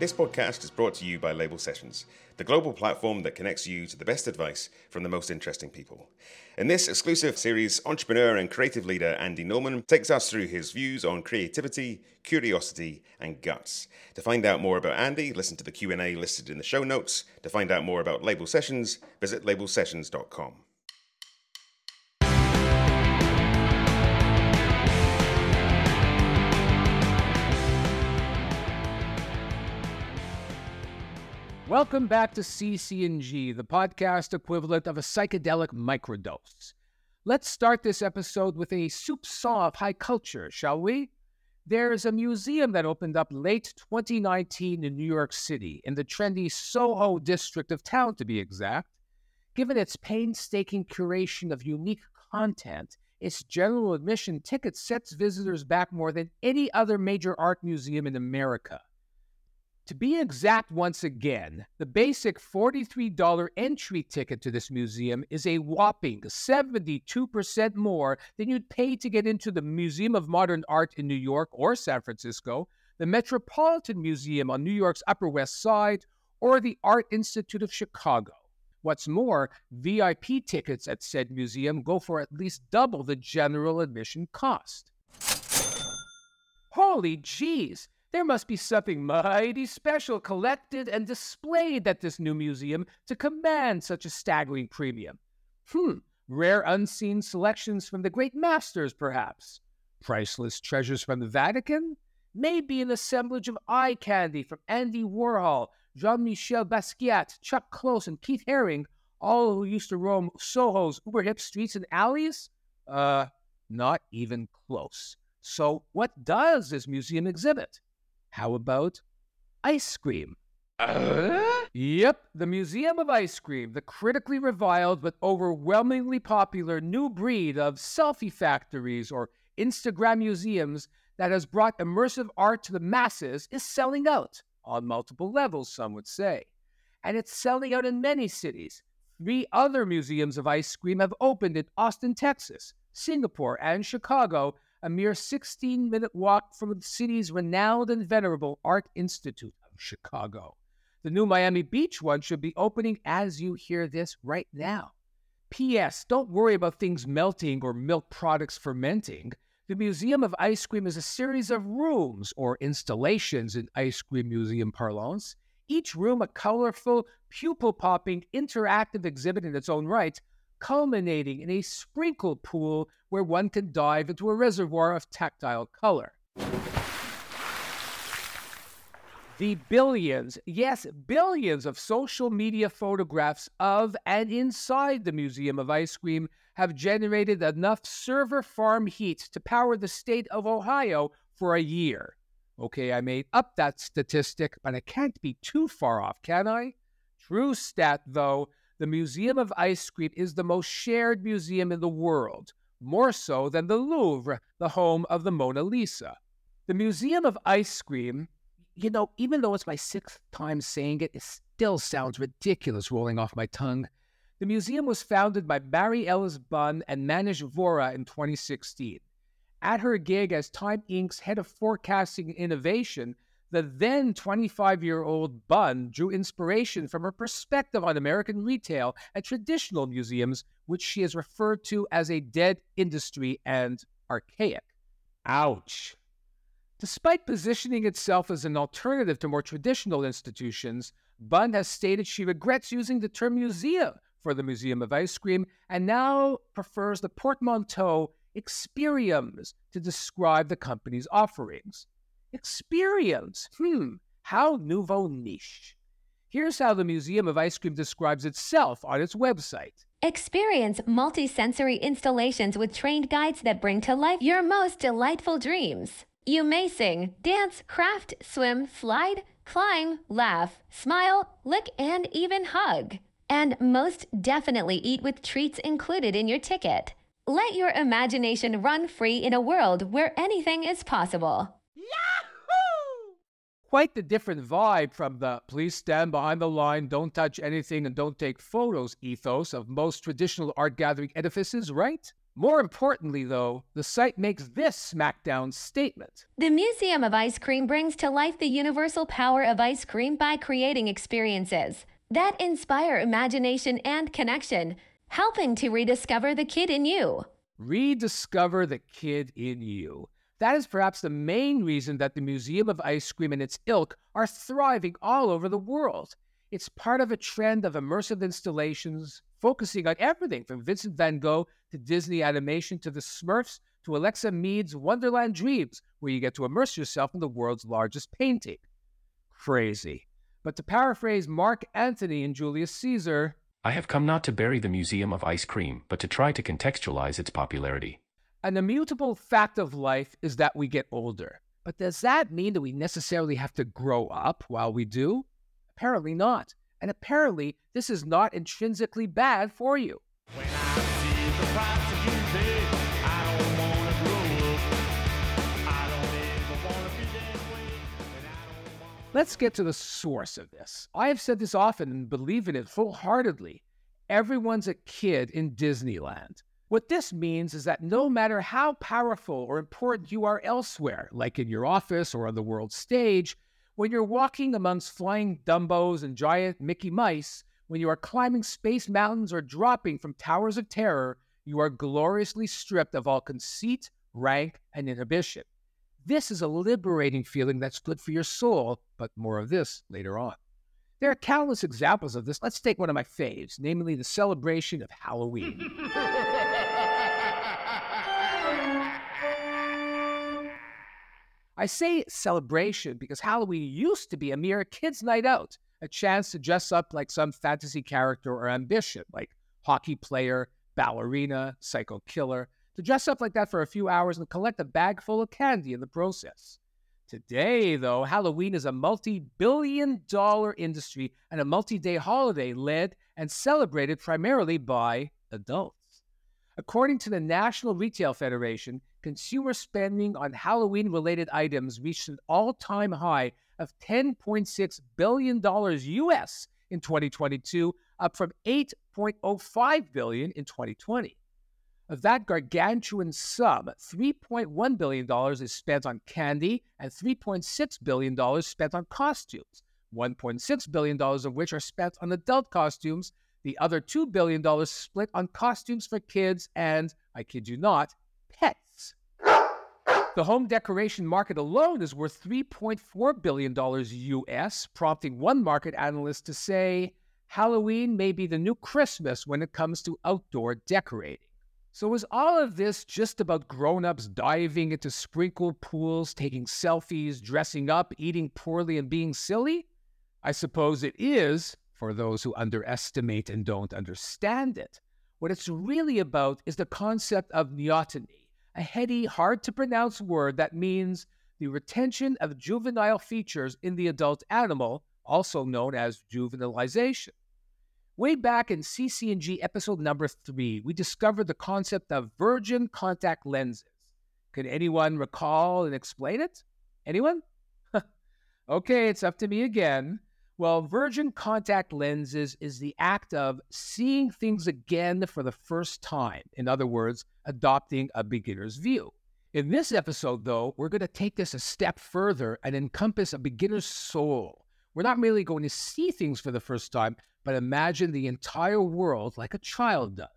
This podcast is brought to you by Label Sessions, the global platform that connects you to the best advice from the most interesting people. In this exclusive series, entrepreneur and creative leader Andy Millman takes us through his views on creativity, curiosity, and guts. To find out more about Andy, listen to the Q&A listed in the show notes. To find out more about Label Sessions, visit labelsessions.com. Welcome back to CC&G, the podcast equivalent of a psychedelic microdose. Let's start this episode with a soupçon of high culture, shall we? There's a museum that opened up late 2019 in New York City, in the trendy Soho district of town to be exact. Given its painstaking curation of unique content, its general admission ticket sets visitors back more than any other major art museum in America. To be exact, once again, the basic $43 entry ticket to this museum is a whopping 72% more than you'd pay to get into the Museum of Modern Art in New York or San Francisco, the Metropolitan Museum on New York's Upper West Side, or the Art Institute of Chicago. What's more, VIP tickets at said museum go for at least double the general admission cost. Holy jeez! There must be something mighty special collected and displayed at this new museum to command such a staggering premium. Hmm, rare unseen selections from the great masters, perhaps. Priceless treasures from the Vatican? Maybe an assemblage of eye candy from Andy Warhol, Jean Michel Basquiat, Chuck Close, and Keith Haring, all who used to roam Soho's uber hip streets and alleys? Uh, not even close. So, what does this museum exhibit? How about ice cream? Uh? Yep, the Museum of Ice Cream, the critically reviled but overwhelmingly popular new breed of selfie factories or Instagram museums that has brought immersive art to the masses, is selling out on multiple levels, some would say. And it's selling out in many cities. Three other museums of ice cream have opened in Austin, Texas, Singapore, and Chicago, a mere 16 minute walk from the city's renowned and venerable Art Institute of Chicago. The new Miami Beach one should be opening as you hear this right now. P.S. Don't worry about things melting or milk products fermenting. The Museum of Ice Cream is a series of rooms or installations in ice cream museum parlance, each room a colorful, pupil popping, interactive exhibit in its own right, culminating in a sprinkle pool where one can dive into a reservoir of tactile color. The billions, yes, billions of social media photographs of and inside the Museum of Ice Cream have generated enough server farm heat to power the state of Ohio for a year. Okay, I made up that statistic, but I can't be too far off, can I? True stat, though, the Museum of Ice Cream is the most shared museum in the world, more so than the Louvre, the home of the Mona Lisa. The Museum of Ice Cream, you know, even though it's my sixth time saying it, it still sounds ridiculous rolling off my tongue. The museum was founded by Maryellis Bunn and Manish Vora in 2016. At her gig as Time Inc.'s head of forecasting innovation, the then 25 year old Bunn drew inspiration from her perspective on American retail and traditional museums, which she has referred to as a dead industry and archaic. Ouch. Despite positioning itself as an alternative to more traditional institutions, Bunn has stated she regrets using the term museum for the Museum of Ice Cream and now prefers the portmanteau experiums to describe the company's offerings. Experience. Hmm, how nouveau niche. Here's how the Museum of Ice Cream describes itself on its website. Experience multisensory installations with trained guides that bring to life your most delightful dreams. You may sing, dance, craft, swim, slide, climb, laugh, smile, lick, and even hug. And most definitely eat with treats included in your ticket. Let your imagination run free in a world where anything is possible. Quite the different vibe from the please stand behind the line, don't touch anything, and don't take photos ethos of most traditional art gathering edifices, right? More importantly, though, the site makes this SmackDown statement The Museum of Ice Cream brings to life the universal power of ice cream by creating experiences that inspire imagination and connection, helping to rediscover the kid in you. Rediscover the kid in you. That is perhaps the main reason that the Museum of Ice Cream and its ilk are thriving all over the world. It's part of a trend of immersive installations focusing on everything from Vincent van Gogh to Disney animation to the Smurfs to Alexa Meade's Wonderland Dreams, where you get to immerse yourself in the world's largest painting. Crazy. But to paraphrase Mark Antony and Julius Caesar, I have come not to bury the Museum of Ice Cream, but to try to contextualize its popularity. An immutable fact of life is that we get older. But does that mean that we necessarily have to grow up while we do? Apparently not. And apparently, this is not intrinsically bad for you. When I see the price of you pay, I don't wanna grow up. I don't ever wanna be that way, and I don't wanna. Let's get to the source of this. I have said this often and believe in it full heartedly. Everyone's a kid in Disneyland. What this means is that no matter how powerful or important you are elsewhere, like in your office or on the world stage, when you're walking amongst flying Dumbos and giant Mickey Mice, when you are climbing space mountains or dropping from towers of terror, you are gloriously stripped of all conceit, rank, and inhibition. This is a liberating feeling that's good for your soul, but more of this later on. There are countless examples of this. Let's take one of my faves, namely the celebration of Halloween. I say celebration because Halloween used to be a mere kids' night out, a chance to dress up like some fantasy character or ambition, like hockey player, ballerina, psycho killer, to dress up like that for a few hours and collect a bag full of candy in the process. Today, though, Halloween is a multi billion dollar industry and a multi day holiday led and celebrated primarily by adults. According to the National Retail Federation, consumer spending on Halloween related items reached an all time high of $10.6 billion US in 2022, up from 8.05 billion in 2020. Of that gargantuan sum, $3.1 billion is spent on candy and $3.6 billion spent on costumes, $1.6 billion of which are spent on adult costumes, the other $2 billion split on costumes for kids and, I kid you not, pets. The home decoration market alone is worth $3.4 billion US, prompting one market analyst to say Halloween may be the new Christmas when it comes to outdoor decorating. So, is all of this just about grown ups diving into sprinkled pools, taking selfies, dressing up, eating poorly, and being silly? I suppose it is for those who underestimate and don't understand it. What it's really about is the concept of neoteny, a heady, hard to pronounce word that means the retention of juvenile features in the adult animal, also known as juvenilization. Way back in CC&G episode number 3, we discovered the concept of virgin contact lenses. Can anyone recall and explain it? Anyone? okay, it's up to me again. Well, virgin contact lenses is the act of seeing things again for the first time. In other words, adopting a beginner's view. In this episode, though, we're going to take this a step further and encompass a beginner's soul. We're not merely going to see things for the first time, but imagine the entire world like a child does.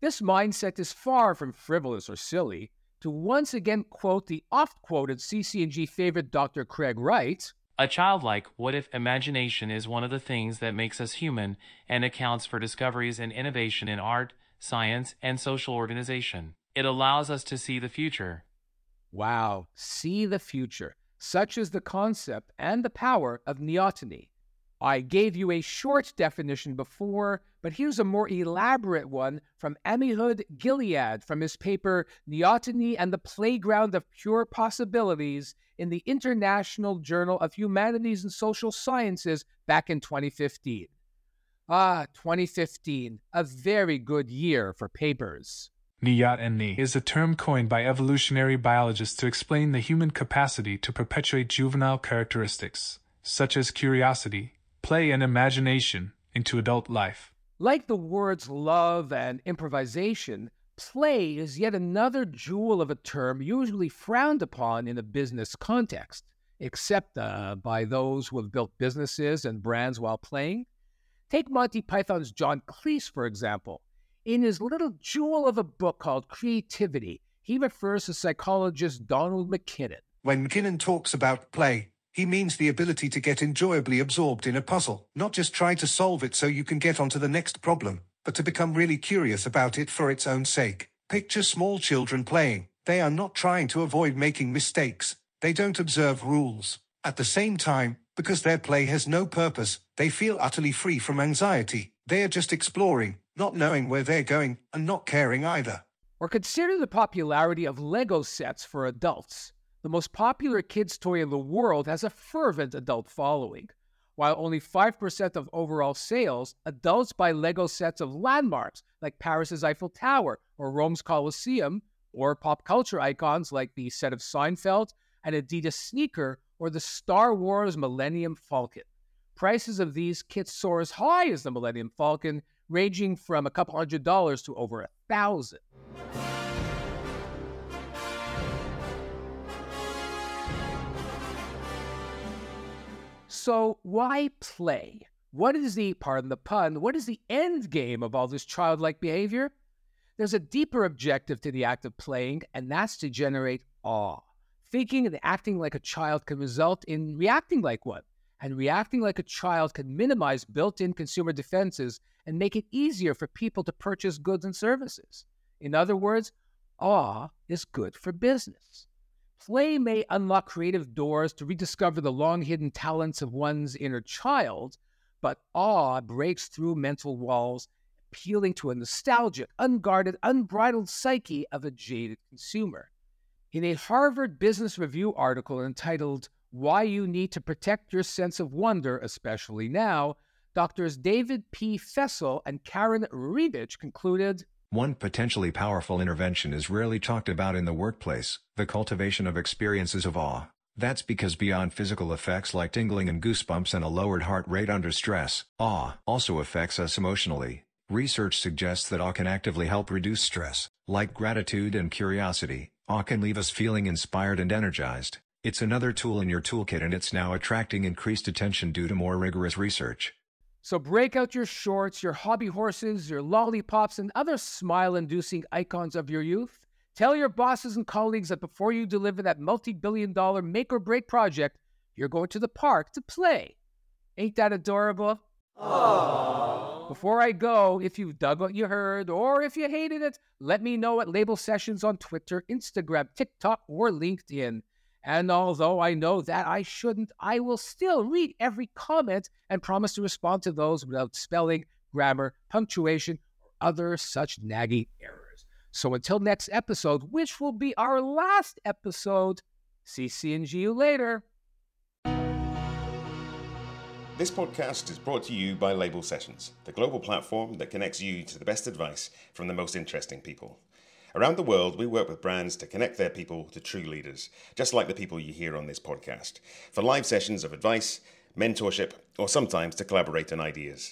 This mindset is far from frivolous or silly. To once again quote the oft-quoted CC&G favorite Dr. Craig Wright, A childlike what if imagination is one of the things that makes us human and accounts for discoveries and innovation in art, science, and social organization. It allows us to see the future. Wow, see the future. Such is the concept and the power of neoteny. I gave you a short definition before, but here's a more elaborate one from Amihud Gilead from his paper Neoteny and the Playground of Pure Possibilities in the International Journal of Humanities and Social Sciences back in 2015. Ah, 2015, a very good year for papers. Neoteny is a term coined by evolutionary biologists to explain the human capacity to perpetuate juvenile characteristics, such as curiosity, play, and imagination, into adult life. Like the words love and improvisation, play is yet another jewel of a term usually frowned upon in a business context, except uh, by those who have built businesses and brands while playing. Take Monty Python's John Cleese, for example. In his little jewel of a book called Creativity, he refers to psychologist Donald MacKinnon. When MacKinnon talks about play, he means the ability to get enjoyably absorbed in a puzzle, not just try to solve it so you can get onto the next problem, but to become really curious about it for its own sake. Picture small children playing. They are not trying to avoid making mistakes. They don't observe rules. At the same time, because their play has no purpose, they feel utterly free from anxiety. They are just exploring, not knowing where they're going, and not caring either. Or consider the popularity of Lego sets for adults. The most popular kids' toy in the world has a fervent adult following. While only 5% of overall sales, adults buy Lego sets of landmarks like Paris's Eiffel Tower or Rome's Colosseum, or pop culture icons like the set of Seinfeld, an Adidas sneaker, or the Star Wars Millennium Falcon. Prices of these kits soar as high as the Millennium Falcon, ranging from a couple hundred dollars to over a thousand. So, why play? What is the, pardon the pun, what is the end game of all this childlike behavior? There's a deeper objective to the act of playing, and that's to generate awe. Thinking and acting like a child can result in reacting like one, and reacting like a child can minimize built in consumer defenses and make it easier for people to purchase goods and services. In other words, awe is good for business. Play may unlock creative doors to rediscover the long hidden talents of one's inner child, but awe breaks through mental walls, appealing to a nostalgic, unguarded, unbridled psyche of a jaded consumer. In a Harvard Business Review article entitled Why You Need to Protect Your Sense of Wonder, Especially Now, Doctors David P. Fessell and Karen Reivich concluded One potentially powerful intervention is rarely talked about in the workplace the cultivation of experiences of awe. That's because beyond physical effects like tingling and goosebumps and a lowered heart rate under stress, awe also affects us emotionally. Research suggests that awe can actively help reduce stress, like gratitude and curiosity. Awe can leave us feeling inspired and energized. It's another tool in your toolkit and it's now attracting increased attention due to more rigorous research. So break out your shorts, your hobby horses, your lollipops, and other smile inducing icons of your youth. Tell your bosses and colleagues that before you deliver that multi billion dollar make or break project, you're going to the park to play. Ain't that adorable? Before I go, if you've dug what you heard or if you hated it, let me know at Label Sessions on Twitter, Instagram, TikTok, or LinkedIn. And although I know that I shouldn't, I will still read every comment and promise to respond to those without spelling, grammar, punctuation, or other such nagging errors. So until next episode, which will be our last episode, G you later. This podcast is brought to you by Label Sessions, the global platform that connects you to the best advice from the most interesting people. Around the world, we work with brands to connect their people to true leaders, just like the people you hear on this podcast, for live sessions of advice, mentorship, or sometimes to collaborate on ideas.